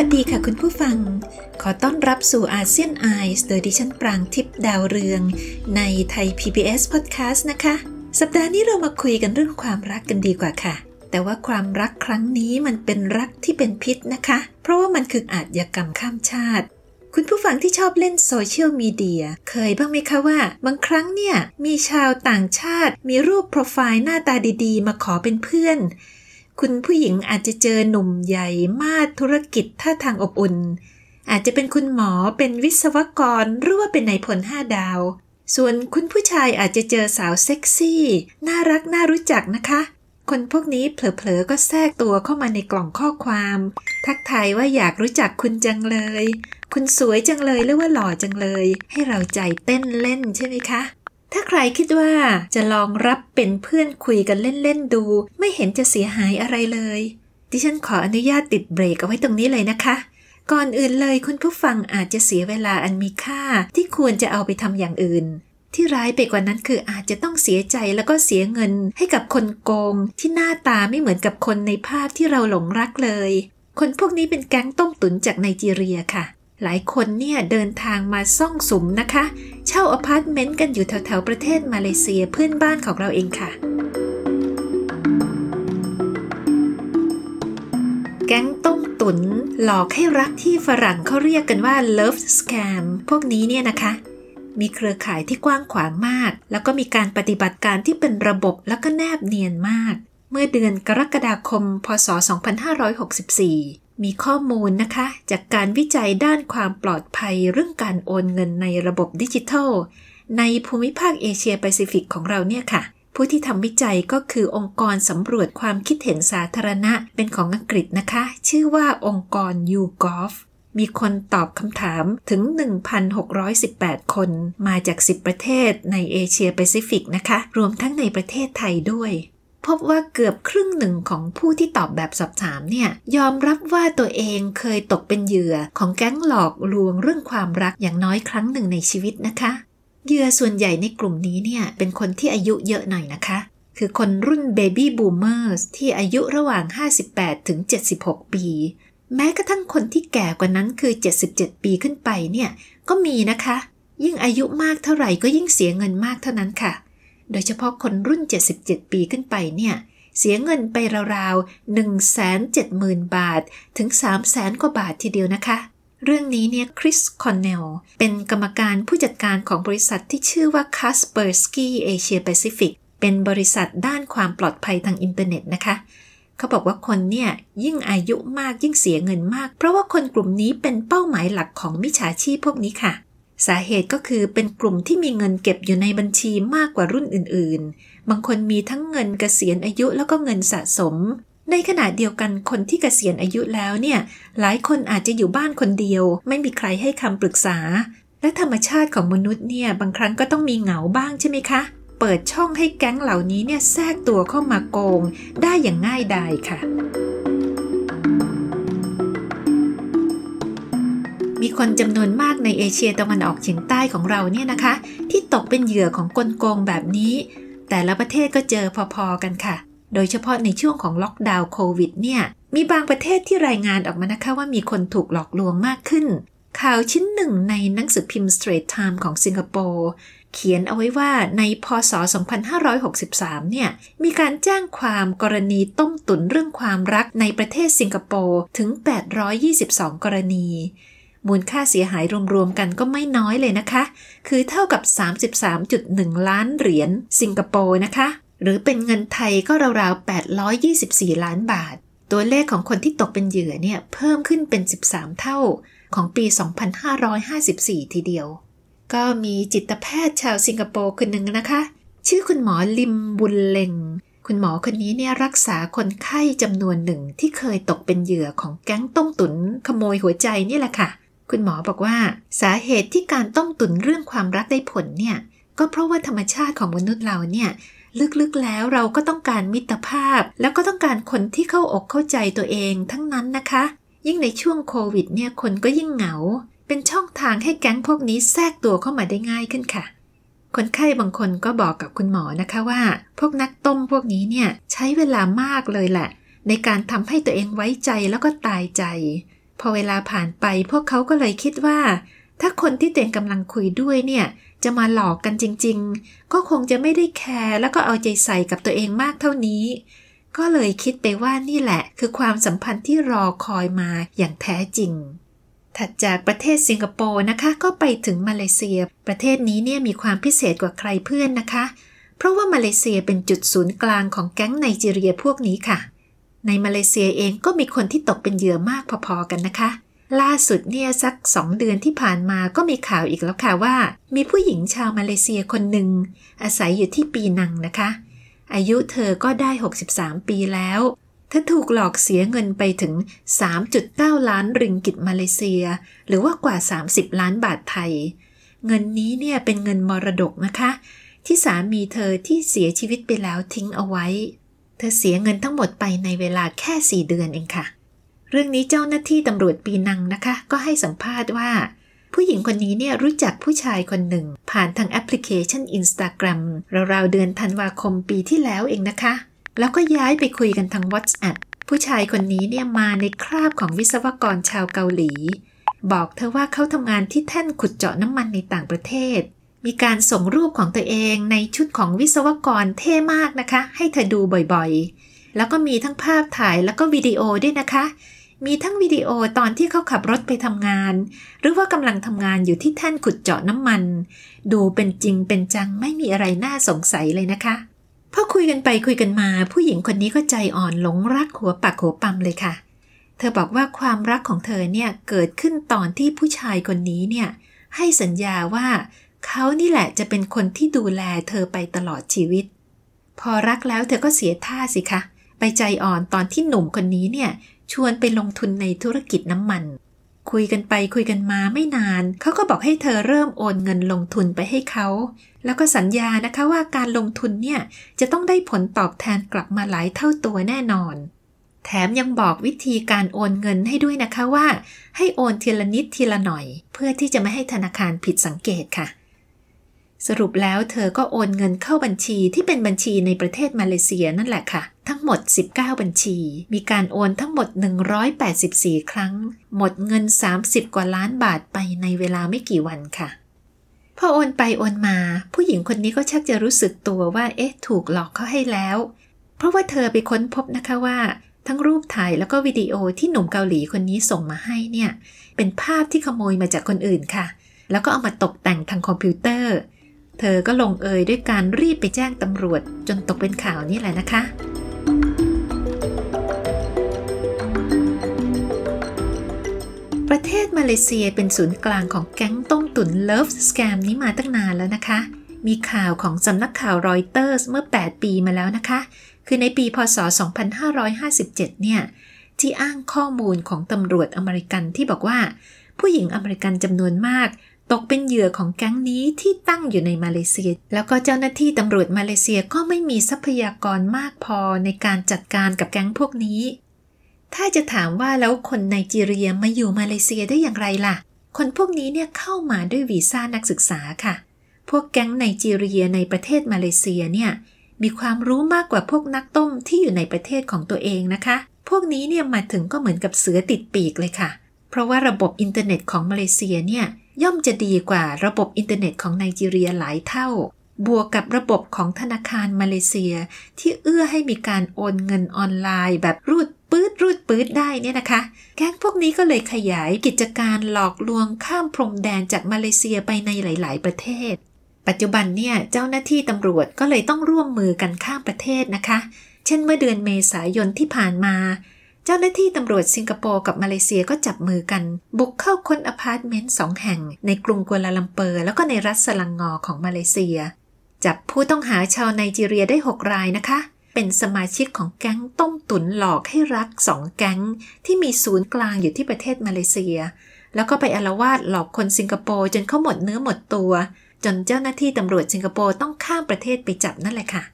วัสดีค่ะคุณผู้ฟัง ขอต้อนรับสู่อาเซียนไอส์โดยดิฉันปรางทิพย์ดาวเรือง ในไทย PBS Podcast นะคะ สัปดาห์นี้เรามาคุยกันเรื่องความรักกันดีกว่าค่ะ แต่ว่าความรักครั้งนี้มันเป็นรักที่เป็นพิษนะคะ เพราะว่ามันคืออาชญากรรมข้ามชาติ คุณผู้ฟังที่ชอบเล่นโซเชียลมีเดียเคยบ้างไหมคะว่า บางครั้งเนี่ยมีชาวต่างชาติ มีรูปโปรไฟล์หน้าตาดี ๆ มาขอเป็นเพื่อน คุณผู้หญิงอาจจะเจอหนุ่มใหญ่มาธุรกิจท่าทางอบอุ่น อาจจะเป็นคุณหมอเป็นวิศวกรหรือว่าเป็นนายพลห้าดาว ส่วนคุณผู้ชายอาจจะเจอสาวเซ็กซี่ น่ารักน่ารู้จักนะคะ คนพวกนี้เผลอๆก็แทรกตัวเข้ามาในกล่องข้อความ ทักทายว่าอยากรู้จักคุณจังเลย คุณสวยจังเลยหรือว่าหล่อจังเลย ให้เราใจเต้นเล่นใช่ไหมคะ ถ้าใครคิดว่าจะลองรับเป็นเพื่อนคุยกันเล่น ๆ ดู ไม่เห็นจะเสียหายอะไรเลย ดิฉันขออนุญาตติดเบรกเอาไว้ตรงนี้เลยนะคะ ก่อนอื่นเลยคุณผู้ฟังอาจจะเสียเวลาอันมีค่าที่ควรจะเอาไปทำอย่างอื่น ที่ร้ายไปกว่านั้นคืออาจจะต้องเสียใจแล้วก็เสียเงินให้กับคนโกง ที่หน้าตาไม่เหมือนกับคนในภาพที่เราหลงรักเลย คนพวกนี้เป็นแก๊งต้มตุ๋นจากไนจีเรียค่ะ หลายคนเนี่ยเดินทางมาซ่องสุมนะคะ เช่าอพาร์ตเมนต์กันอยู่แถวๆประเทศมาเลเซียเพื่อนบ้านของเราเองค่ะ แก๊งต้มตุ๋นหลอกให้รักที่ฝรั่งเขาเรียกกันว่า love scam พวกนี้เนี่ยนะคะ มีเครือข่ายที่กว้างขวางมาก แล้วก็มีการปฏิบัติการที่เป็นระบบแล้วก็แนบเนียนมาก เมื่อเดือนกรกฎาคม พศ 2564 มีข้อมูลนะคะ จากการวิจัยด้านความปลอดภัยเรื่องการโอนเงินในระบบดิจิทัล ในภูมิภาคเอเชียแปซิฟิกของเราเนี่ยค่ะ ผู้ที่ทำวิจัยก็คือองค์กรสำรวจความคิดเห็นสาธารณะเป็นของอังกฤษนะคะ ชื่อว่าองค์กร YouGov มีคนตอบคำถามถึง 1,618 คนมาจาก 10 ประเทศในเอเชียแปซิฟิกนะคะ รวมทั้งในประเทศไทยด้วย พบว่าเกือบครึ่งหนึ่งของผู้ที่ตอบแบบสอบถามเนี่ย ยอมรับว่าตัวเองเคยตกเป็นเหยื่อของแก๊งหลอกลวงเรื่องความรักอย่างน้อยครั้งหนึ่งในชีวิตนะคะเหยื่อส่วนใหญ่ในกลุ่มนี้เนี่ย เป็นคนที่อายุเยอะหน่อยนะคะ คือคนรุ่น Baby Boomers ที่อายุระหว่าง 58 ถึง 76 ปี แม้กระทั่งคนที่แก่กว่านั้นคือ 77 ปีขึ้นไปเนี่ย ก็มีนะคะ ยิ่งอายุมากเท่าไหร่ก็ยิ่งเสียเงินมากเท่านั้นค่ะ โดยเฉพาะคนรุ่น 77 ปีขึ้นไปเนี่ย เสียเงินไปราวๆ 170,000 บาทถึง 300,000 กว่าบาททีเดียวนะคะ เรื่องนี้เนี่ยคริสคอนเนลเป็นกรรมการผู้จัดการของบริษัทที่ชื่อว่า Kaspersky Asia Pacific เป็นบริษัทด้านความปลอดภัยทางอินเทอร์เน็ตนะคะเขาบอกว่าคนเนี่ยยิ่งอายุมากยิ่งเสียเงินมาก เพราะว่าคนกลุ่มนี้เป็นเป้าหมายหลักของมิจฉาชีพพวกนี้ค่ะ สาเหตุก็คือเป็นกลุ่มที่มีเงินเก็บอยู่ในบัญชีมากกว่ารุ่นอื่นๆ บางคนมีทั้งเงินเกษียณอายุแล้วก็เงินสะสม ในขณะเดียวกันคนที่เกษียณอายุแล้วเนี่ย หลายคนอาจจะอยู่บ้านคนเดียว ไม่มีใครให้คำปรึกษา และธรรมชาติของมนุษย์เนี่ยบางครั้งก็ต้องมีเหงาบ้างใช่ไหมคะ เปิดช่องให้แก๊งเหล่านี้เนี่ยแทรกตัวเข้ามาโกง ได้อย่างง่ายดายค่ะ มีคนจำนวนมากในเอเชียตะวันออกเฉียงใต้ของเราเนี่ยนะคะ ที่ตกเป็นเหยื่อของกลโกงแบบนี้ แต่ละประเทศก็เจอพอๆกันค่ะ โดยเฉพาะในช่วงของล็อกดาวน์โควิดเนี่ยมีบางประเทศที่รายงานออกมานะคะว่ามีคนถูกหลอกลวงมากขึ้น ข่าวชิ้นหนึ่งในหนังสือพิมพ์ Straits Times ของสิงคโปร์เขียนเอาไว้ว่าในพศ 2563 เนี่ย มีการแจ้งความกรณีต้มตุ๋นเรื่องความรักในประเทศสิงคโปร์ถึง 822 กรณี มูลค่าเสียหายรวมๆกันก็ไม่น้อยเลยนะคะ คือเท่ากับ 33.1 ล้านเหรียญสิงคโปร์นะคะ หรือเป็นเงินไทยก็ราวๆ 824 ล้านบาท ตัวเลขของคนที่ตกเป็นเหยื่อเนี่ยเพิ่มขึ้นเป็น 13 เท่าของปี 2554 ทีเดียว ก็มีจิตแพทย์ชาวสิงคโปร์คนหนึ่งนะคะ ชื่อคุณหมอลิมบุลเลงคุณหมอคนนี้เนี่ยรักษาคนไข้จำนวนหนึ่งที่เคยตกเป็นเหยื่อของแก๊งต้มตุนขโมยหัวใจนี่แหละค่ะ คุณหมอบอกว่า สาเหตุที่การต้มตุนเรื่องความรักได้ผลเนี่ย ก็เพราะว่าธรรมชาติของมนุษย์เราเนี่ยลึกๆแล้วเราก็ต้องการมิตรภาพ แล้วก็ต้องการคนที่เข้าอกเข้าใจตัวเองทั้งนั้นนะคะ ยิ่งในช่วงโควิดเนี่ยคนก็ยิ่งเหงา เป็นช่องทางให้แก๊งพวกนี้แทรกตัวเข้ามาได้ง่ายขึ้นค่ะ คนไข้บางคนก็บอกกับคุณหมอนะคะว่า พวกนักต้มพวกนี้เนี่ยใช้เวลามากเลยแหละ ในการทำให้ตัวเองไว้ใจแล้วก็ตายใจ พอเวลาผ่านไปพวกเขาก็เลยคิดว่า ถ้าคนที่ตัวเองกำลังคุยด้วยเนี่ย จะมาหลอกกันจริง ๆ ก็คงจะไม่ได้แคร์แล้วก็เอาใจใส่กับตัวเองมากเท่านี้ ก็เลยคิดไปว่านี่แหละ คือความสัมพันธ์ที่รอคอยมาอย่างแท้จริง ถัดจากประเทศสิงคโปร์นะคะ ก็ไปถึงมาเลเซีย ประเทศนี้เนี่ยมีความพิเศษกว่าใครเพื่อนนะคะ เพราะว่ามาเลเซียเป็นจุดศูนย์กลางของแก๊งไนจีเรียพวกนี้ค่ะ ในมาเลเซียเองก็มีคนที่ตกเป็นเหยื่อมากพอๆกันนะคะ ล่าสุดเนี่ยสักสองเดือนที่ผ่านมาก็มีข่าวอีกแล้วค่ะว่า มีผู้หญิงชาวมาเลเซียคนหนึ่ง อาศัยอยู่ที่ปีนังนะคะ อายุเธอก็ได้ 63 ปีแล้วเธอถูกหลอกเสียเงินไปถึง 3.9 ล้านริงกิตมาเลเซีย หรือว่ากว่า 30 ล้านบาทไทย เงินนี้เนี่ยเป็นเงินมรดกนะคะ ที่สามีเธอที่เสียชีวิตไปแล้วทิ้งเอาไว้ เธอเสียเงินทั้งหมดไปในเวลาแค่ 4 เดือนเองค่ะ เรื่องนี้เจ้าหน้าที่ตำรวจปีนังนะคะ ก็ให้สัมภาษณ์ว่า ผู้หญิงคนนี้เนี่ยรู้จักผู้ชายคนหนึ่ง ผ่านทางแอปพลิเคชัน Instagram ราวๆเดือนธันวาคมปีที่แล้วเองนะคะ แล้วก็ย้ายไปคุยกันทาง WhatsApp ผู้ชายคนนี้เนี่ยมาในคราบของวิศวกรชาวเกาหลี บอกเธอว่าเขาทำงานที่แท่นขุดเจาะน้ำมันในต่างประเทศ มีการส่งรูปของตัวเองในชุดของวิศวกรเท่มากนะคะ ให้เธอดูบ่อยๆ แล้วก็มีทั้งภาพถ่ายแล้วก็วิดีโอด้วยนะคะ มีทั้งวิดีโอตอนที่เขาขับรถไปทำงาน หรือว่ากำลังทำงานอยู่ที่แท่นขุดเจาะน้ำมัน ดูเป็นจริงเป็นจังไม่มีอะไรน่าสงสัยเลยนะคะพอคุยกันไปคุยกันมา ผู้หญิงคนนี้ก็ใจอ่อนหลงรักหัวปักหัวปั๊มเลยค่ะ เธอบอกว่าความรักของเธอเนี่ยเกิดขึ้นตอนที่ผู้ชายคนนี้เนี่ยให้สัญญาว่า เขานี่แหละจะเป็นคนที่ดูแลเธอไปตลอดชีวิต พอรักแล้วเธอก็เสียท่าสิคะ ไปใจอ่อนตอนที่หนุ่มคนนี้เนี่ย ชวนไปลงทุนในธุรกิจน้ำมัน คุยกันไปคุยกันมาไม่นาน เขาก็บอกให้เธอเริ่มโอนเงินลงทุนไปให้เขา แล้วก็สัญญานะคะว่าการลงทุนเนี่ยจะต้องได้ผลตอบแทนกลับมาหลายเท่าตัวแน่นอนแถมยังบอกวิธีการโอนเงินให้ด้วยนะคะว่า ให้โอนทีละนิดทีละหน่อย เพื่อที่จะไม่ให้ธนาคารผิดสังเกตค่ะ สรุปแล้วเธอก็โอนเงินเข้าบัญชีที่เป็นบัญชีในประเทศมาเลเซียนั่นแหละค่ะ ทั้งหมด 19 บัญชี มีการโอนทั้งหมด 184 ครั้ง หมดเงิน 30 กว่าล้านบาทไปในเวลาไม่กี่วันค่ะพอโอนไปโอนมา ผู้หญิงคนนี้ก็ชักจะรู้สึกตัวว่า เอ๊ะ ถูกหลอกเขาให้แล้ว เพราะว่าเธอไปค้นพบนะคะว่า ทั้งรูปถ่ายแล้วก็วิดีโอที่หนุ่มเกาหลีคนนี้ส่งมาให้เนี่ย เป็นภาพที่ขโมยมาจากคนอื่นค่ะ แล้วก็เอามาตกแต่งทางคอมพิวเตอร์ เธอก็ลงเอยด้วยการรีบไปแจ้งตำรวจจนตกเป็นข่าวนี่แหละนะคะ ประเทศมาเลเซียเป็นศูนย์กลางของแก๊งต้มตุ๋น love scam นี้มาตั้งนานแล้วนะคะ มีข่าวของสำนักข่าวรอยเตอร์สเมื่อ 8 ปีมาแล้วนะคะ คือในปีพศ 2557 เนี่ย ที่อ้างข้อมูลของตำรวจอเมริกันที่บอกว่าผู้หญิงอเมริกันจำนวนมาก ตกเป็นเหยื่อของแก๊งนี้ที่ตั้งอยู่ในมาเลเซีย แล้วก็เจ้าหน้าที่ตำรวจมาเลเซียก็ไม่มีทรัพยากรมากพอในการจัดการกับแก๊งพวกนี้ ถ้าจะถามว่าแล้วคนไนจีเรียมาอยู่มาเลเซียได้อย่างไรล่ะ คนพวกนี้เนี่ยเข้ามาด้วยวีซ่านักศึกษาค่ะ พวกแก๊งไนจีเรียในประเทศมาเลเซียเนี่ยมีความรู้มากกว่าพวกนักต้มที่อยู่ในประเทศของตัวเองนะคะ พวกนี้เนี่ยมาถึงก็เหมือนกับเสือติดปีกเลยค่ะ เพราะว่าระบบอินเทอร์เน็ตของมาเลเซียเนี่ย ย่อมจะดีกว่าระบบอินเทอร์เน็ตของไนจีเรียหลายเท่า บวกกับระบบของธนาคารมาเลเซีย ที่เอื้อให้มีการโอนเงินออนไลน์ แบบรูดปื๊ดรูดปื๊ดได้เนี่ยนะคะ แก๊งพวกนี้ก็เลยขยายกิจการหลอกลวงข้ามพรมแดนจากมาเลเซียไปในหลาย ๆ ประเทศ ปัจจุบันเนี่ยเจ้าหน้าที่ตำรวจก็เลยต้องร่วมมือกันข้ามประเทศนะคะ เช่นเมื่อเดือนเมษายนที่ผ่านมา เจ้าหน้าที่ตำรวจสิงคโปร์กับมาเลเซียก็จับมือกัน บุกเข้าค้นอพาร์ตเมนต์สองแห่ง ในกรุงกัวลาลัมเปอร์ แล้วก็ในรัฐสลังงอของมาเลเซีย จับผู้ต้องหาชาวไนจีเรียได้ 6 รายนะคะ เป็นสมาชิกของแก๊งต้มตุ๋นหลอกให้รักสองแก๊ง ที่มีศูนย์กลางอยู่ที่ประเทศมาเลเซีย แล้วก็ไปอารวาสหลอกคนสิงคโปร์จนเขาหมดเนื้อหมดตัว จนเจ้าหน้าที่ตำรวจสิงคโปร์ต้องข้ามประเทศไปจับนั่นแหละค่ะ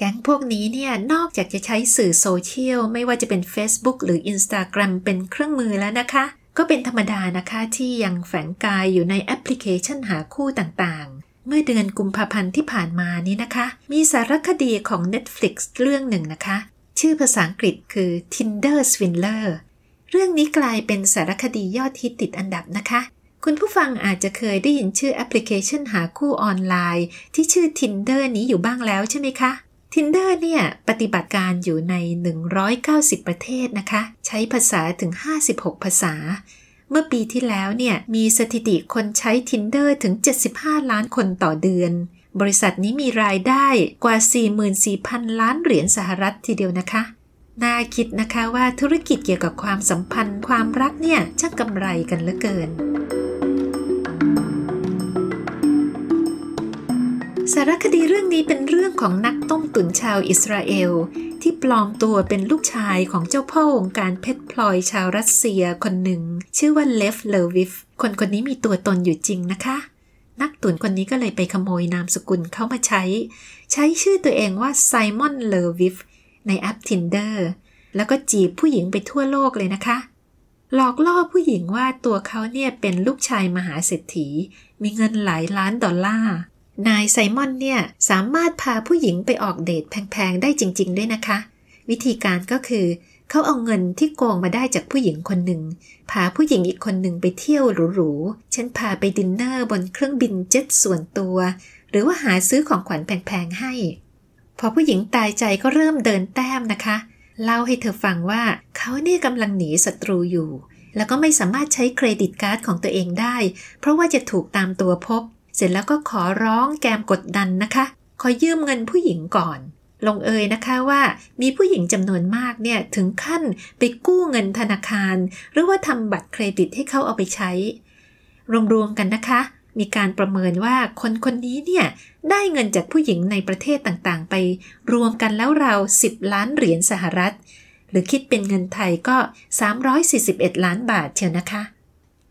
แก๊งพวกนี้เนี่ยนอกจากจะใช้สื่อโซเชียลไม่ว่าจะเป็น Facebook หรือ Instagram เป็นเครื่องมือแล้วนะคะ ก็เป็นธรรมดานะคะที่ยังแฝงกายอยู่ในแอปพลิเคชันหาคู่ต่างๆ เมื่อเดือนกุมภาพันธ์ที่ผ่านมานี้นะคะ มีสารคดีของ Netflix เรื่องหนึ่งนะคะ ชื่อภาษาอังกฤษคือ Tinder Swindler เรื่องนี้กลายเป็นสารคดียอดฮิตติดอันดับนะคะ คุณผู้ฟังอาจจะเคยได้ยินชื่อแอปพลิเคชันหาคู่ออนไลน์ ที่ชื่อ Tinder นี้อยู่บ้างแล้วใช่ไหมคะ Tinder เนี่ยปฏิบัติการอยู่ใน 190 ประเทศนะคะ ใช้ภาษาถึง 56 ภาษา เมื่อปีที่แล้วเนี่ยมีสถิติคนใช้ Tinder ถึง 75 ล้านคนต่อเดือน บริษัทนี้มีรายได้กว่า 44,000 ล้านเหรียญสหรัฐทีเดียวนะคะ น่าคิดนะคะว่าธุรกิจเกี่ยวกับความสัมพันธ์ความรักเนี่ยช่างกำไรกันเหลือเกิน สารคดีเรื่องนี้เป็นเรื่องของนักต้มตุ๋นชาวอิสราเอล ที่ปลอมตัวเป็นลูกชายของเจ้าพ่อวงการเพชรพลอยชาวรัสเซียคนหนึ่ง ชื่อว่าเลฟเลวิฟ คนคนนี้มีตัวตนอยู่จริงนะคะ นักตุ๋นคนนี้ก็เลยไปขโมยนามสกุลเข้ามาใช้ ใช้ชื่อตัวเองว่าไซมอนเลวิฟในแอป Tinder แล้วก็จีบผู้หญิงไปทั่วโลกเลยนะคะ หลอกล่อผู้หญิงว่าตัวเขาเนี่ยเป็นลูกชายมหาเศรษฐี มีเงินหลายล้านดอลลาร์ นายไซมอนเนี่ยสามารถพาผู้หญิงไปออกเดทแพงๆ ได้จริง ๆ ด้วยนะคะ วิธีการก็คือ เขาเอาเงินที่โกงมาได้จากผู้หญิงคนหนึ่ง พาผู้หญิงอีกคนหนึ่งไปเที่ยวหรูๆเช่นพาไปดินเนอร์บนเครื่องบินเจ็ตส่วนตัว หรือว่าหาซื้อของขวัญแพงๆ ให้ พอผู้หญิงตายใจก็เริ่มเดินแต้มนะคะ เล่าให้เธอฟังว่าเขาเนี่ยกำลังหนีศัตรูอยู่ แล้วก็ไม่สามารถใช้ credit card ของตัวเองได้ เพราะว่าจะถูกตามตัวพบ เสร็จแล้วก็ขอร้องแกมกดดันนะคะ ขอยืมเงินผู้หญิงก่อน ลงเอยนะคะว่ามีผู้หญิงจำนวนมากเนี่ยถึงขั้นไปกู้เงินธนาคาร หรือว่าทำบัตรเครดิตให้เขาเอาไปใช้ รวมๆกันนะคะ มีการประเมินว่าคนคนนี้เนี่ยได้เงินจากผู้หญิงในประเทศต่างๆ ไป รวมกันแล้วราว10 ล้านเหรียญสหรัฐ หรือคิดเป็นเงินไทยก็ 341 ล้านบาทเชียวนะคะ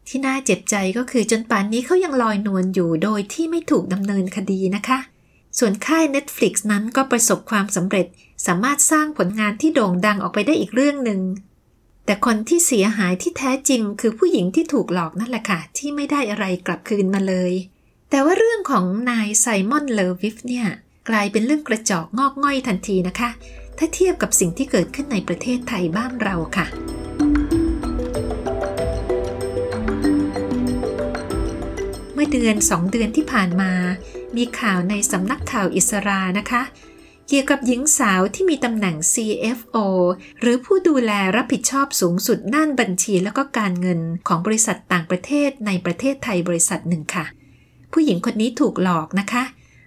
ที่น่าเจ็บใจก็คือจนป่านนี้เขายังลอยนวลอยู่โดยที่ไม่ถูกดำเนินคดีนะคะ ส่วนค่าย Netflix นั้นก็ประสบความสำเร็จ สามารถสร้างผลงานที่โด่งดังออกไปได้อีกเรื่องหนึ่ง แต่คนที่เสียหายที่แท้จริงคือผู้หญิงที่ถูกหลอกนั่นแหละค่ะ ที่ไม่ได้อะไรกลับคืนมาเลย แต่ว่าเรื่องของนายไซมอนเลวิฟเนี่ยกลายเป็นเรื่องกระจอกงอกง่อยทันทีนะคะ ถ้าเทียบกับสิ่งที่เกิดขึ้นในประเทศไทยบ้านเราค่ะ มื่อเดือนสองเดือนที่ผ่านมา มีข่าวในสำนักข่าวอิสรานะคะ เกี่ยวกับหญิงสาวที่มีตำแหน่ง CFO หรือผู้ดูแลรับผิดชอบสูงสุดด้านบัญชีแล้วก็การเงินของบริษัทต่างประเทศในประเทศไทยบริษัทหนึ่งค่ะ ผู้หญิงคนนี้ถูกหลอกนะคะ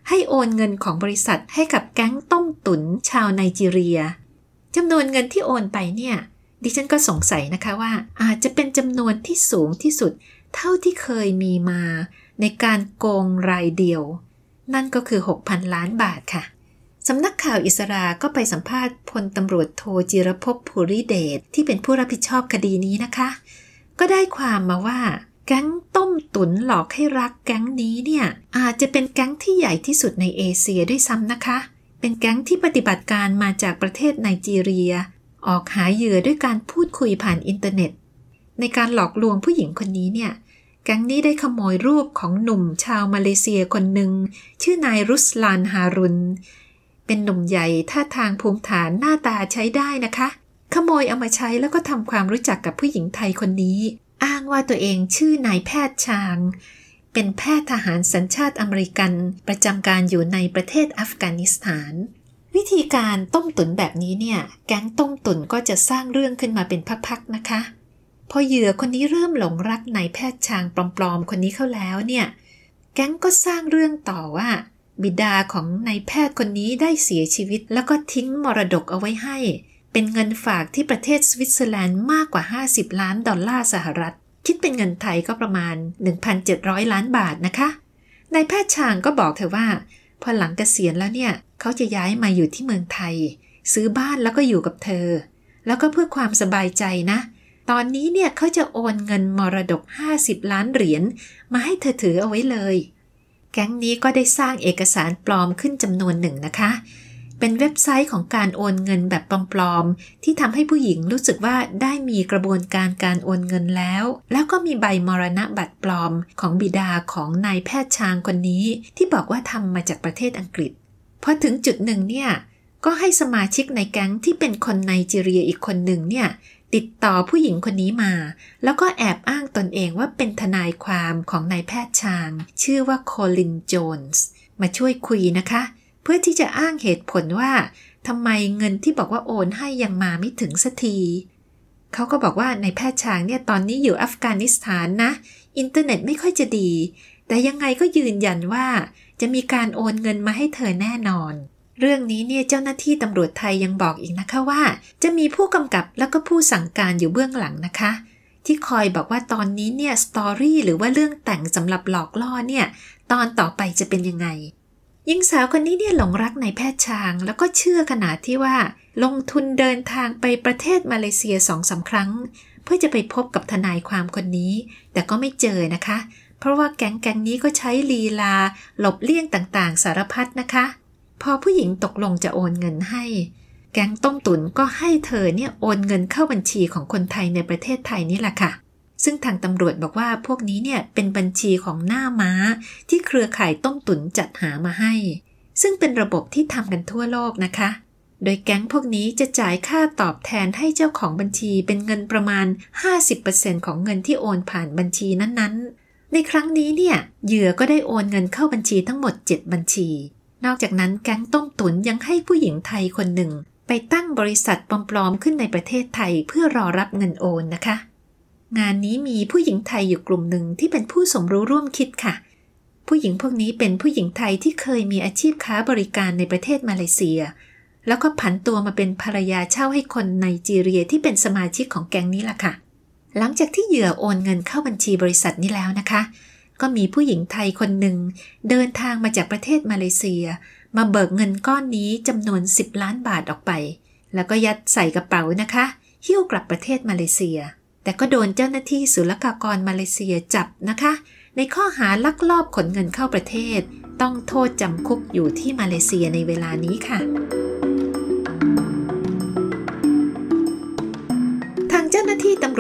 ให้โอนเงินของบริษัทให้กับแก๊งต้มตุ๋นชาวไนจีเรียจำนวนเงินที่โอนไปเนี่ยดิฉันก็สงสัยนะคะว่าอาจจะเป็นจำนวนที่สูงที่สุด เท่าที่เคยมีมาในการโกงรายเดียว นั่นก็คือ 6,000 ล้านบาทค่ะสำนักข่าวอิสราก็ไปสัมภาษณ์พลตำรวจโทจิรพภูริเดชที่เป็นผู้รับผิดชอบคดีนี้นะคะ ก็ได้ความมาว่า แก๊งต้มตุ๋นหลอกให้รักแก๊งนี้เนี่ย อาจจะเป็นแก๊งที่ใหญ่ที่สุดในเอเชียด้วยซ้ำนะคะ เป็นแก๊งที่ปฏิบัติการมาจากประเทศไนจีเรีย ออกหาเหยื่อด้วยการพูดคุยผ่านอินเทอร์เน็ต ในการหลอกลวงผู้หญิงคนนี้เนี่ยแก๊งนี้ได้ขโมยรูปของหนุ่มชาวมาเลเซียคนหนึ่ง ชื่อนายรุสลานฮารุน เป็นหนุ่มใหญ่ท่าทางภูมิฐานหน้าตาใช้ได้นะคะ ขโมยเอามาใช้แล้วก็ทำความรู้จักกับผู้หญิงไทยคนนี้ อ้างว่าตัวเองชื่อนายแพทย์ชาง เป็นแพทย์ทหารสัญชาติอเมริกันประจำการอยู่ในประเทศอัฟกานิสถาน วิธีการต้มตุ๋นแบบนี้เนี่ย แก๊งต้มตุ๋นก็จะสร้างเรื่องขึ้นมาเป็นพักๆนะคะ พอเหยื่อคนนี้เริ่มหลงรักนายแพทย์ชางปลอมๆ คนนี้เข้าแล้วเนี่ย แก๊งก็สร้างเรื่องต่อว่า บิดาของนายแพทย์คนนี้ได้เสียชีวิต แล้วก็ทิ้งมรดกเอาไว้ให้ เป็นเงินฝากที่ประเทศสวิตเซอร์แลนด์มากกว่า 50 ล้านดอลลาร์สหรัฐ คิดเป็นเงินไทยก็ประมาณ 1,700 ล้านบาทนะคะนายแพทย์ชางก็บอกเธอว่า พอหลังเกษียณแล้วเนี่ยเขาจะย้ายมาอยู่ที่เมืองไทย ซื้อบ้านแล้วก็อยู่กับเธอ แล้วก็เพื่อความสบายใจนะ ตอนนี้เนี่ยเขาจะโอนเงินมรดก 50 ล้านเหรียญมาให้เธอถือเอาไว้เลย แก๊งนี้ก็ได้สร้างเอกสารปลอมขึ้นจำนวนหนึ่งนะคะ เป็นเว็บไซต์ของการโอนเงินแบบปลอมๆ ที่ทำให้ผู้หญิงรู้สึกว่าได้มีกระบวนการการโอนเงินแล้ว แล้วก็มีใบมรณะบัตรปลอมของบิดาของนายแพทย์ชางคนนี้ ที่บอกว่าทำมาจากประเทศอังกฤษ พอถึงจุดหนึ่งเนี่ยก็ให้สมาชิกในแก๊งที่เป็นคนไนจีเรียอีกคนหนึ่งเนี่ย ติดต่อผู้หญิงคนนี้มา แล้วก็แอบอ้างตนเองว่าเป็นทนายความของนายแพทย์ชาง ชื่อว่าโคลินโจนส์มาช่วยคุยนะคะ เพื่อที่จะอ้างเหตุผลว่าทำไมเงินที่บอกว่าโอนให้ยังมาไม่ถึงสักทีเขาก็บอกว่านายแพทย์ชางเนี่ยตอนนี้อยู่อัฟกานิสถานนะ อินเทอร์เน็ตไม่ค่อยจะดี แต่ยังไงก็ยืนยันว่าจะมีการโอนเงินมาให้เธอแน่นอน เรื่องนี้เนี่ยเจ้าหน้าที่ตำรวจไทยยังบอกอีกนะคะว่า จะมีผู้กำกับแล้วก็ผู้สั่งการอยู่เบื้องหลังนะคะ ที่คอยบอกว่าตอนนี้เนี่ย story หรือว่าเรื่องแต่งสำหรับหลอกล่อเนี่ยตอนต่อไปจะเป็นยังไงหญิงสาวคนนี้เนี่ยหลงรักนายแพทย์ชาง แล้วก็เชื่อขนาดที่ว่า ลงทุนเดินทางไปประเทศมาเลเซียสองสาครั้ง เพื่อจะไปพบกับทนายความคนนี้ แต่ก็ไม่เจอนะคะ เพราะว่าแก๊งแก๊งนี้ก็ใช้ลีลา หลบเลี่ยงต่างๆ สารพัดนะคะ พอผู้หญิงตกลงจะโอนเงินให้ แก๊งต้มตุ๋นก็ให้เธอเนี่ยโอนเงินเข้าบัญชีของคนไทยในประเทศไทยนี่แหละค่ะซึ่งทางตำรวจบอกว่าพวกนี้เนี่ยเป็นบัญชีของหน้าม้า ที่เครือข่ายต้มตุ๋นจัดหามาให้ ซึ่งเป็นระบบที่ทำกันทั่วโลกนะคะ โดยแก๊งพวกนี้จะจ่ายค่าตอบแทนให้เจ้าของบัญชีเป็นเงินประมาณ 50%ของเงินที่โอนผ่านบัญชีนั้นๆ ในครั้งนี้เนี่ยเหยื่อก็ได้โอนเงินเข้าบัญชีทั้งหมด 7 บัญชี นอกจากนั้นแก๊งต้มตุนยังให้ผู้หญิงไทยคนหนึ่ง ไปตั้งบริษัทปลอมๆขึ้นในประเทศไทยเพื่อรอรับเงินโอนนะคะ งานนี้มีผู้หญิงไทยอยู่กลุ่มหนึ่งที่เป็นผู้สมรู้ร่วมคิดค่ะ ผู้หญิงพวกนี้เป็นผู้หญิงไทยที่เคยมีอาชีพค้าบริการในประเทศมาเลเซีย แล้วก็ผันตัวมาเป็นภรรยาเช่าให้คนไนจีเรียที่เป็นสมาชิกของแก๊งนี้ล่ะค่ะ หลังจากที่เหยื่อโอนเงินเข้าบัญชีบริษัทนี้แล้วนะคะ ก็มีผู้หญิงไทยคนหนึ่ง เดินทางมาจากประเทศมาเลเซีย มาเบิกเงินก้อนนี้จำนวน 10 ล้านบาทออกไป แล้วก็ยัดใส่กระเป๋านะคะหิ้วกลับประเทศมาเลเซีย แต่ก็โดนเจ้าหน้าที่ศุลกากรมาเลเซียจับนะคะ ในข้อหาลักลอบขนเงินเข้าประเทศ ต้องโทษจำคุกอยู่ที่มาเลเซียในเวลานี้ค่ะ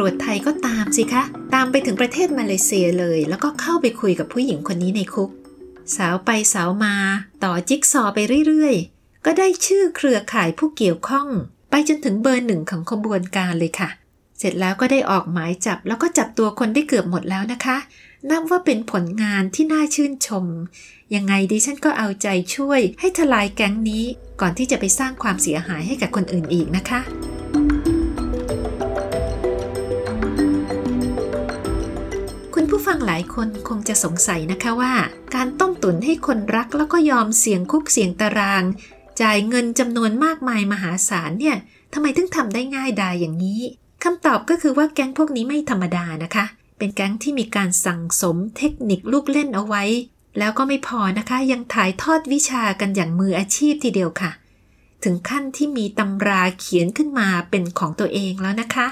รวจไทยก็ตามสิคะ ตามไปถึงประเทศมาเลเซียเลย แล้วก็เข้าไปคุยกับผู้หญิงคนนี้ในคุก สาวไปสาวมา ต่อจิ๊กซอไปเรื่อยๆ ก็ได้ชื่อเครือข่ายผู้เกี่ยวข้อง ไปจนถึงเบอร์หนึ่งของขบวนการเลยค่ะ เสร็จแล้วก็ได้ออกหมายจับแล้วก็จับตัวคนได้เกือบหมดแล้วนะคะ นับว่าเป็นผลงานที่น่าชื่นชม ยังไงดิฉันก็เอาใจช่วย ให้ทลายแก๊งนี้ ก่อนที่จะไปสร้างความเสียหายให้กับคนอื่นอีกนะคะ ผู้ฟังหลายคนคงจะสงสัยนะคะว่า การต้มตุ๋นให้คนรักแล้วก็ยอมเสี่ยงคุกเสี่ยงตาราง จ่ายเงินจำนวนมากมายมหาศาลเนี่ยทำไมถึงทำได้ง่ายดายอย่างนี้คำตอบก็คือว่าแก๊งพวกนี้ไม่ธรรมดานะคะ เป็นแก๊งที่มีการสั่งสมเทคนิคลูกเล่นเอาไว้ แล้วก็ไม่พอนะคะยังถ่ายทอดวิชากันอย่างมืออาชีพทีเดียวค่ะ ถึงขั้นที่มีตำราเขียนขึ้นมาเป็นของตัวเองแล้วนะคะ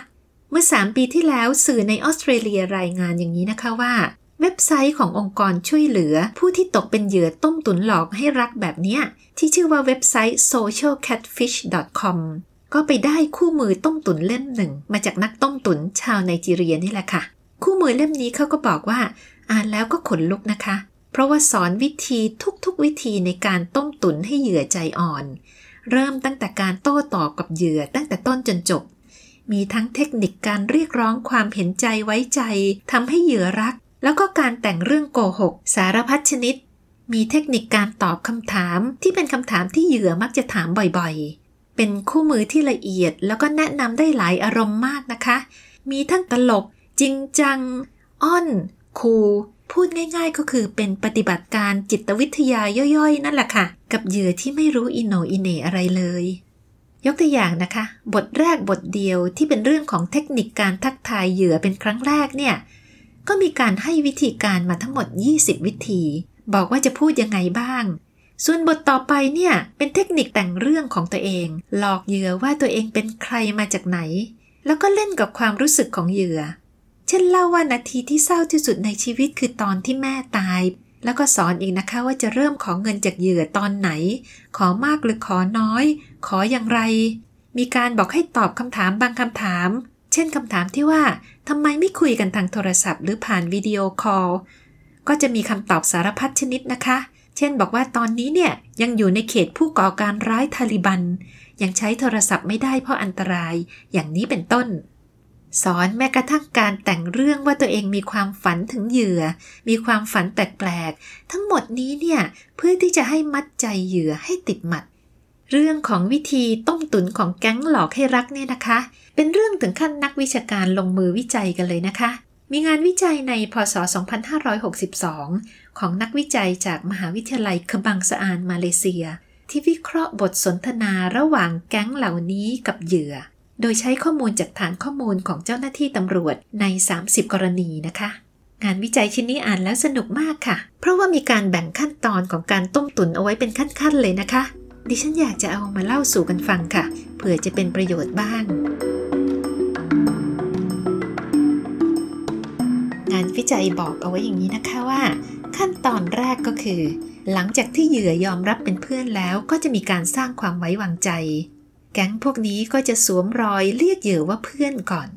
เมื่อ 3 ปีที่แล้วสื่อในออสเตรเลียรายงานอย่างนี้นะคะว่า เว็บไซต์ขององค์กรช่วยเหลือ ผู้ที่ตกเป็นเหยื่อต้มตุ๋นหลอกให้รักแบบนี้ที่ชื่อว่าเว็บไซต์ socialcatfish.com ก็ไปได้คู่มือต้มตุ๋นเล่มหนึ่ง มาจากนักต้มตุ๋นชาวไนจีเรียนี่แหละค่ะ คู่มือเล่มนี้เขาก็บอกว่า อ่านแล้วก็ขนลุกนะคะ เพราะว่าสอนวิธีทุกๆวิธีในการต้มตุ๋นให้เหยื่อใจอ่อน เริ่มตั้งแต่การโต้ตอบกับเหยื่อตั้งแต่ต้นจนจบ มีทั้งเทคนิคการเรียกร้องความเห็นใจไว้ใจทำให้เหยื่อรัก แล้วก็การแต่งเรื่องโกหก สารพัดชนิด มีเทคนิคการตอบคำถามที่เป็นคำถามที่เหยื่อมักจะถามบ่อยๆ เป็นคู่มือที่ละเอียด แล้วก็แนะนำได้หลายอารมณ์มากนะคะ มีทั้งตลก จริงจัง อ้อน คูพูดง่ายๆ ก็คือเป็นปฏิบัติการจิตวิทยาย่อยๆ นั่นแหละค่ะ กับเหยื่อที่ไม่รู้อินโนอินเนอะไรเลย ยกตัวอย่างนะคะ บทแรกบทเดียวที่เป็นเรื่องของเทคนิคการทักทายเหยื่อเป็นครั้งแรกเนี่ย ก็มีการให้วิธีการมาทั้งหมด 20 วิธี บอกว่าจะพูดยังไงบ้าง ส่วนบทต่อไปเนี่ย เป็นเทคนิคแต่งเรื่องของตัวเอง หลอกเหยื่อว่าตัวเองเป็นใครมาจากไหน แล้วก็เล่นกับความรู้สึกของเหยื่อ เช่นเล่าว่านาทีที่เศร้าที่สุดในชีวิตคือตอนที่แม่ตาย แล้วก็สอนอีกนะคะว่าจะเริ่มขอเงินจากเหยื่อตอนไหน ขอมากหรือขอน้อย ขออย่างไร มีการบอกให้ตอบคำถามบางคำถาม เช่นคำถามที่ว่าทำไมไม่คุยกันทางโทรศัพท์ หรือผ่านวิดีโอคอล ก็จะมีคำตอบสารพัดชนิดนะคะ เช่นบอกว่าตอนนี้เนี่ยยังอยู่ในเขตผู้ก่อการร้ายทาลิบัน ยังใช้โทรศัพท์ไม่ได้เพราะอันตราย อย่างนี้เป็นต้น สอนแม้กระทั่งการแต่งเรื่องว่าตัวเองมีความฝันถึงเหยื่อ มีความฝันแปลกๆ ทั้งหมดนี้เนี่ยเพื่อที่จะให้มัดใจเหยื่อให้ติดหมัด เรื่องของวิธีต้มตุนของแก๊งหลอกให้รักเนี่ยนะคะ เป็นเรื่องถึงขั้นนักวิชาการลงมือวิจัยกันเลยนะคะ มีงานวิจัยในพศ 2562 ของนักวิจัยจากมหาวิทยาลัยคบังสะอานมาเลเซีย ที่วิเคราะห์บทสนทนาระหว่างแก๊งเหล่านี้กับเหยื่อ โดยใช้ข้อมูลจากฐานข้อมูลของเจ้าหน้าที่ตำรวจใน 30 กรณีนะคะ งานวิจัยชิ้นนี้อ่านแล้วสนุกมากค่ะ เพราะว่ามีการแบ่งขั้นตอนของการต้มตุ๋นเอาไว้เป็นขั้นๆเลยนะคะ ดิฉันอยากจะเอามาเล่าสู่กันฟังค่ะ เผื่อจะเป็นประโยชน์บ้าง งานวิจัยบอกเอาไว้อย่างนี้นะคะว่า ขั้นตอนแรกก็คือ หลังจากที่เหยื่อยอมรับเป็นเพื่อนแล้วก็จะมีการสร้างความไว้วางใจ ก๊งพวกนี้ก็จะสวมรอยเรียกเหยื่อว่าเพื่อนก่อน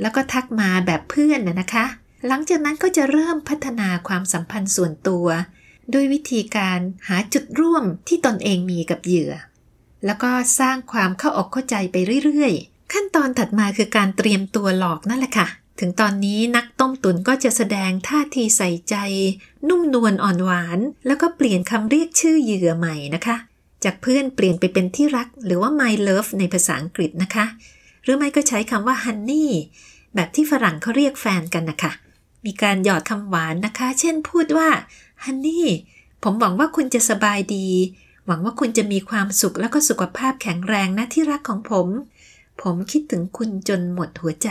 แล้วก็ทักมาแบบเพื่อนนะนะคะ หลังจากนั้นก็จะเริ่มพัฒนาความสัมพันธ์ส่วนตัว ด้วยวิธีการหาจุดร่วมที่ตนเองมีกับเหยื่อ แล้วก็สร้างความเข้าอกเข้าใจไปเรื่อยๆ ขั้นตอนถัดมาคือการเตรียมตัวหลอกนั่นแหละค่ะถึงตอนนี้นักต้มตุ๋นก็จะแสดงท่าทีใส่ใจ นุ่มนวลอ่อนหวาน แล้วก็เปลี่ยนคำเรียกชื่อเหยื่อใหม่นะคะ จากเพื่อนเปลี่ยนไปเป็นที่รัก หรือว่า my love ในภาษาอังกฤษนะคะ หรือไม่ก็ใช้คำว่า honey แบบที่ฝรั่งเขาเรียกแฟนกันนะคะ มีการหยอดคำหวานนะคะ เช่นพูดว่าฮันนี่ผมหวังว่าคุณจะสบายดี หวังว่าคุณจะมีความสุขแล้วก็สุขภาพแข็งแรงนะที่รักของผม ผมคิดถึงคุณจนหมดหัวใจ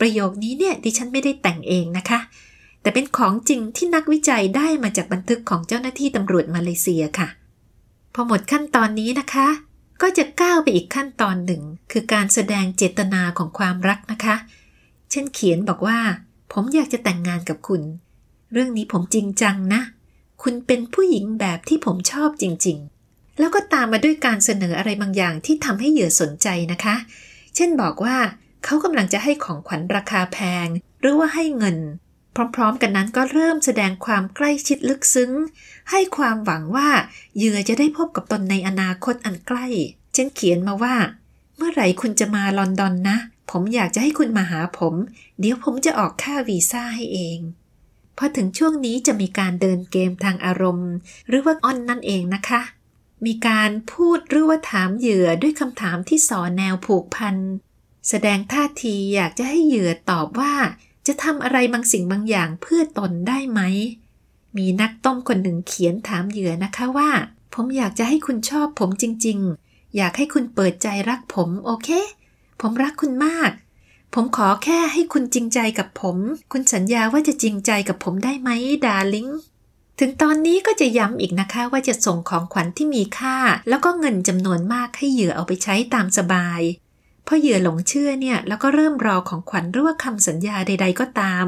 ประโยคนี้เนี่ยดิฉันไม่ได้แต่งเองนะคะ แต่เป็นของจริงที่นักวิจัยได้มาจากบันทึกของเจ้าหน้าที่ตำรวจมาเลเซียค่ะ พอหมดขั้นตอนนี้นะคะ ก็จะก้าวไปอีกขั้นตอนหนึ่ง คือการแสดงเจตนาของความรักนะคะ เช่นเขียนบอกว่า ผมอยากจะแต่งงานกับคุณ เรื่องนี้ผมจริงจังนะ คุณเป็นผู้หญิงแบบที่ผมชอบจริงๆ แล้วก็ตามมาด้วยการเสนออะไรบางอย่างที่ทำให้เหยื่อสนใจนะคะ เช่นบอกว่าเขากำลังจะให้ของขวัญราคาแพง หรือว่าให้เงิน พร้อมๆ กันนั้นก็เริ่มแสดงความใกล้ชิดลึกซึ้ง ให้ความหวังว่าเหยื่อจะได้พบกับตนในอนาคตอันใกล้เช่นเขียนมาว่า เมื่อไหร่คุณจะมาลอนดอนนะ ผมอยากจะให้คุณมาหาผม เดี๋ยวผมจะออกค่าวีซ่าให้เอง พอถึงช่วงนี้จะมีการเดินเกมทางอารมณ์ หรือว่าออนนั่นเองนะคะ มีการพูดหรือว่าถามเหยื่อด้วยคำถามที่สอนแนวผูกพัน แสดงท่าทีอยากจะให้เหยื่อตอบว่า จะทำอะไรบางสิ่งบางอย่างเพื่อตนได้ไหม มีนักต้มคนหนึ่งเขียนถามเหยื่อนะคะว่า ผมอยากจะให้คุณชอบผมจริง ๆ อยากให้คุณเปิดใจรักผมโอเค ผมรักคุณมาก ผมขอแค่ให้คุณจริงใจกับผม คุณสัญญาว่าจะจริงใจกับผมได้ไหมดาริงถึงตอนนี้ก็จะย้ำอีกนะคะว่าจะส่งของขวัญที่มีค่า แล้วก็เงินจำนวนมากให้เหยื่อเอาไปใช้ตามสบาย พอเหยื่อหลงเชื่อเนี่ยแล้วก็เริ่มรอของขวัญหรือว่าคำสัญญาใด ๆ ก็ตาม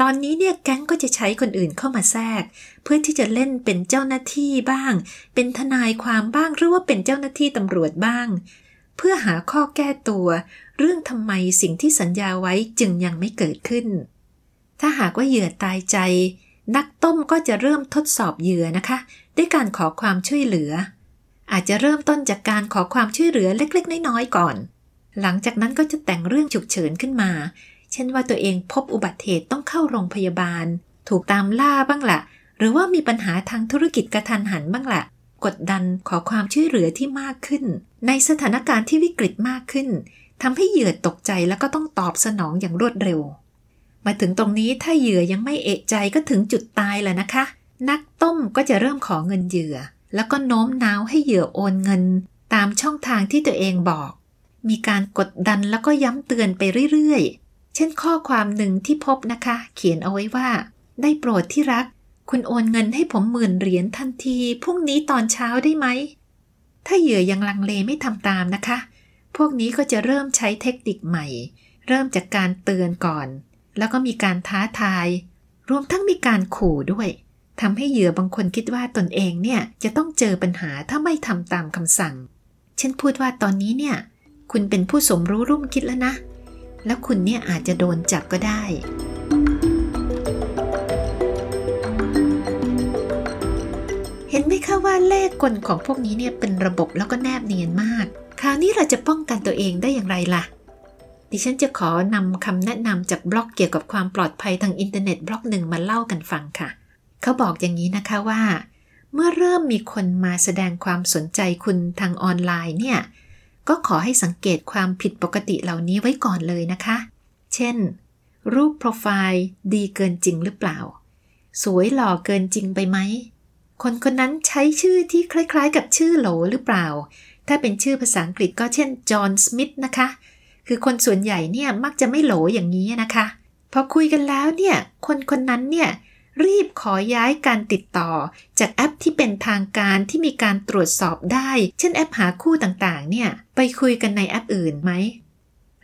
ตอนนี้เนี่ยแก๊งก็จะใช้คนอื่นเข้ามาแทรก เพื่อที่จะเล่นเป็นเจ้าหน้าที่บ้าง เป็นทนายความบ้างหรือว่าเป็นเจ้าหน้าที่ตำรวจบ้าง เพื่อหาข้อแก้ตัว เรื่องทำไมสิ่งที่สัญญาไว้จึงยังไม่เกิดขึ้น ถ้าหากว่าเหยื่อตายใจ นักต้มก็จะเริ่มทดสอบเหยื่อนะคะ ด้วยการขอความช่วยเหลือ อาจจะเริ่มต้นจากการขอความช่วยเหลือเล็ก ๆ น้อยๆก่อน หลังจากนั้นก็จะแต่งเรื่องฉุกเฉินขึ้นมา เช่นว่าตัวเองพบอุบัติเหตุต้องเข้าโรงพยาบาล ถูกตามล่าบ้างละ่ะ หรือว่ามีปัญหาทางธุรกิจกระทันหันบ้างละ่ะ กดดันขอความช่วยเหลือที่มากขึ้น ในสถานการณ์ที่วิกฤตมากขึ้นทำให้เหยื่อตกใจแล้วก็ต้องตอบสนองอย่างรวดเร็ว มาถึงตรงนี้ถ้าเหยื่อยังไม่เอะใจก็ถึงจุดตายแล้วนะคะ นักต้มก็จะเริ่มขอเงินเหยื่อ แล้วก็โน้มน้าวให้เหยื่อโอนเงิน ตามช่องทางที่ตัวเองบอก มีการกดดันแล้วก็ย้ำเตือนไปเรื่อยๆ เช่นข้อความหนึ่งที่พบนะคะ เขียนเอาไว้ว่า ได้โปรดที่รัก คุณโอนเงินให้ผมหมื่นเหรียญทันทีพรุ่งนี้ตอนเช้าได้ไหม ถ้าเหยื่อยังลังเลไม่ทำตามนะคะ พวกนี้ก็จะเริ่มใช้เทคนิคใหม่ เริ่มจากการเตือนก่อน แล้วก็มีการท้าทาย รวมทั้งมีการขู่ด้วยทำให้เหยื่อบางคนคิดว่าตนเองเนี่ยจะต้องเจอปัญหาถ้าไม่ทำตามคำสั่ง เช่นพูดว่าตอนนี้เนี่ย คุณเป็นผู้สมรู้ร่วมคิดแล้วนะ แล้วคุณเนี่ยอาจจะโดนจับก็ได้ เห็นไหมคะว่าเล่ห์กลของพวกนี้เนี่ยเป็นระบบแล้วก็แนบเนียนมาก คราวนี้เราจะป้องกันตัวเองได้อย่างไรล่ะ ดิฉันจะขอนำคำแนะนำจากบล็อกเกี่ยวกับความปลอดภัยทางอินเทอร์เน็ตบล็อกหนึ่งมาเล่ากันฟังค่ะ เขาบอกอย่างนี้นะคะว่า เมื่อเริ่มมีคนมาแสดงความสนใจคุณทางออนไลน์เนี่ย ก็ขอให้สังเกตความผิดปกติเหล่านี้ไว้ก่อนเลยนะคะ เช่น รูปโปรไฟล์ดีเกินจริงหรือเปล่า สวยหล่อเกินจริงไปไหม คนคนนั้นใช้ชื่อที่คล้ายๆ กับชื่อโหลหรือเปล่า ถ้าเป็นชื่อภาษาอังกฤษก็เช่นจอห์นสมิธนะคะ คือคนส่วนใหญ่เนี่ยมักจะไม่โหลอย่างนี้นะคะ พอคุยกันแล้วเนี่ย คนคนนั้นเนี่ย รีบขอย้ายการติดต่อ จากแอปที่เป็นทางการที่มีการตรวจสอบได้ เช่นแอปหาคู่ต่างๆ เนี่ย ไปคุยกันในแอปอื่นไหม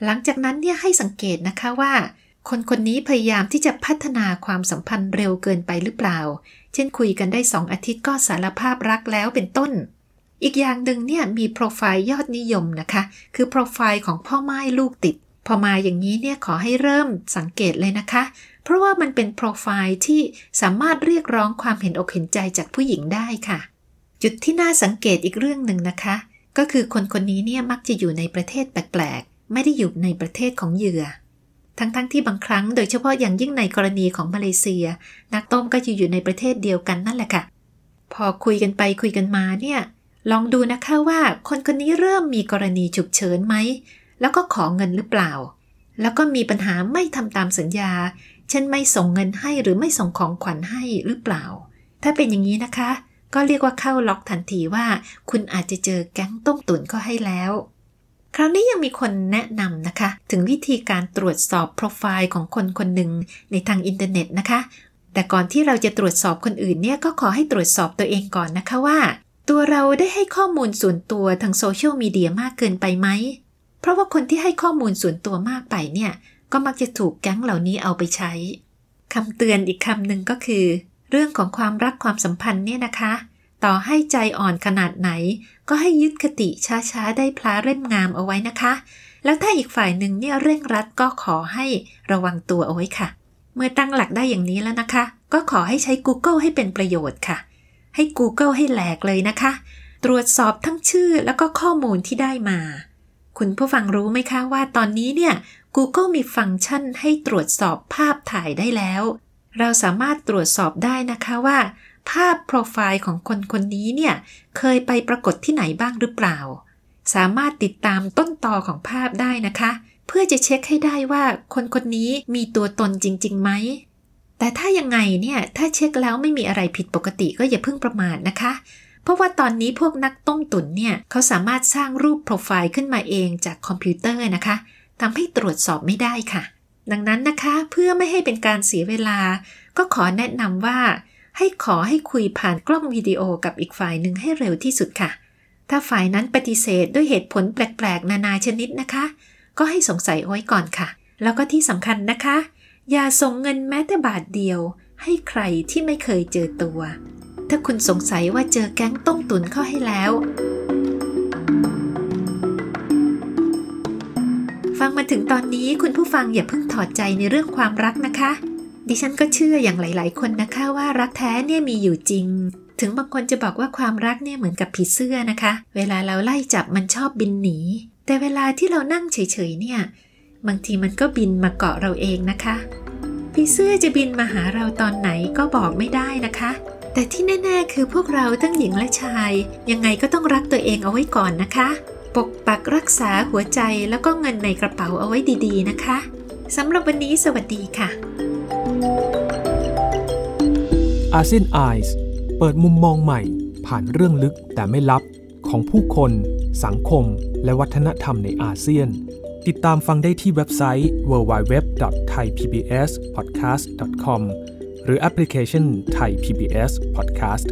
หลังจากนั้นเนี่ยให้สังเกตนะคะว่า คนคนนี้พยายามที่จะพัฒนาความสัมพันธ์เร็วเกินไปหรือเปล่า เช่นคุยกันได้สองอาทิตย์ก็สารภาพรักแล้วเป็นต้น อีกอย่างหนึ่งเนี่ยมีโปรไฟล์ยอดนิยมนะคะ คือโปรไฟล์ของพ่อไม้ลูกติด พอมาอย่างนี้เนี่ยขอให้เริ่มสังเกตเลยนะคะ เพราะว่ามันเป็นโปรไฟล์ที่สามารถเรียกร้องความเห็นอกเห็นใจจากผู้หญิงได้ค่ะ จุดที่น่าสังเกตอีกเรื่องหนึ่งนะคะ ก็คือคนคนนี้เนี่ยมักจะอยู่ในประเทศแปลกๆ ไม่ได้อยู่ในประเทศของเหยื่อ ทั้งๆทที่บางครั้งโดยเฉพาะอย่างยิ่งในกรณีของมาเลเซีย นักต้มก็จะอยู่ในประเทศเดียวกันนั่นแหละค่ะ พอคุยกันไปคุยกันมาเนี่ยลองดูนะคะว่าคนคนนี้เริ่มมีกรณีฉุกเฉินไหม แล้วก็ขอเงินหรือเปล่า แล้วก็มีปัญหาไม่ทำตามสัญญา เช่นไม่ส่งเงินให้หรือไม่ส่งของขวัญให้หรือเปล่า ถ้าเป็นอย่างนี้นะคะ ก็เรียกว่าเข้าล็อกทันทีว่า คุณอาจจะเจอแก๊งต้มตุ๋นก็ให้แล้ว คราวนี้ยังมีคนแนะนำนะคะ ถึงวิธีการตรวจสอบโปรไฟล์ของคนคนหนึ่งในทางอินเทอร์เน็ตนะคะ แต่ก่อนที่เราจะตรวจสอบคนอื่นเนี่ยก็ขอให้ตรวจสอบตัวเองก่อนนะคะว่า ตัวเราได้ให้ข้อมูลส่วนตัวทางโซเชียลมีเดียมากเกินไปไหมเพราะว่าคนที่ให้ข้อมูลส่วนตัวมากไปเนี่ย ก็มักจะถูกแก๊งเหล่านี้เอาไปใช้คำเตือนอีกคำหนึ่งก็คือ เรื่องของความรักความสัมพันธ์เนี่ยนะคะ ต่อให้ใจอ่อนขนาดไหน ก็ให้ยึดคติช้าๆได้พลาเร่มงามเอาไว้นะคะ แล้วถ้าอีกฝ่ายหนึ่งเนี่ยเร่งรัดก็ขอให้ระวังตัวเอาไว้ค่ะ เมื่อตั้งหลักได้อย่างนี้แล้วนะคะ ก็ขอให้ใช้ Google ให้เป็นประโยชน์ค่ะ ให้ Google ให้แหลกเลยนะคะ ตรวจสอบทั้งชื่อแล้วก็ข้อมูลที่ได้มา คุณผู้ฟังรู้ไหมคะว่าตอนนี้เนี่ย Google มีฟังก์ชันให้ตรวจสอบภาพถ่ายได้แล้ว เราสามารถตรวจสอบได้นะคะว่า ภาพโปรไฟล์ของคนคนนี้เนี่ยเคยไปปรากฏที่ไหนบ้างหรือเปล่า สามารถติดตามต้นตอของภาพได้นะคะ เพื่อจะเช็คให้ได้ว่าคนคนนี้มีตัวตนจริงๆไหมแต่ถ้ายังไงเนี่ยถ้าเช็คแล้วไม่มีอะไรผิดปกติก็อย่าเพิ่งประมาทนะคะ เพราะว่าตอนนี้พวกนักต้มตุ๋นเนี่ยเขาสามารถสร้างรูปโปรไฟล์ขึ้นมาเองจากคอมพิวเตอร์นะคะ ทำให้ตรวจสอบไม่ได้ค่ะ ดังนั้นนะคะเพื่อไม่ให้เป็นการเสียเวลา ก็ขอแนะนำว่า ให้ขอให้คุยผ่านกล้องวิดีโอกับอีกฝ่ายหนึ่งให้เร็วที่สุดค่ะ ถ้าฝ่ายนั้นปฏิเสธด้วยเหตุผลแปลกๆ นานาชนิดนะคะ ก็ให้สงสัยไว้ก่อนค่ะ แล้วก็ที่สำคัญนะคะ อย่าส่งเงินแม้แต่บาทเดียว ให้ใครที่ไม่เคยเจอตัว ถ้าคุณสงสัยว่าเจอแก๊งต้มตุ๋นเข้าให้แล้ว ฟังมาถึงตอนนี้คุณผู้ฟังอย่าเพิ่งถอดใจในเรื่องความรักนะคะ ดิฉันก็เชื่ออย่างหลาย ๆ คนนะคะว่ารักแท้เนี่ยมีอยู่จริง ถึงบางคนจะบอกว่าความรักเนี่ยเหมือนกับผีเสื้อนะคะ เวลาเราไล่จับมันชอบบินหนี แต่เวลาที่เรานั่งเฉย ๆ เนี่ย บางทีมันก็บินมาเกาะเราเองนะคะผีเสื้อจะบินมาหาเราตอนไหนก็บอกไม่ได้นะคะ แต่ที่แน่ ๆ คือพวกเราทั้งหญิงและชาย ยังไงก็ต้องรักตัวเองเอาไว้ก่อนนะคะ ปกปักรักษาหัวใจแล้วก็เงินในกระเป๋าเอาไว้ดีๆนะคะสำหรับวันนี้สวัสดีค่ะอาเซียนไอส์เปิดมุมมองใหม่ ผ่านเรื่องลึกแต่ไม่ลับของผู้คน สังคม และวัฒนธรรมในอาเซียน ติดตามฟังได้ที่เว็บไซต์ www.thaipbspodcast.com หรือแอปพลิเคชัน Thai PBS Podcast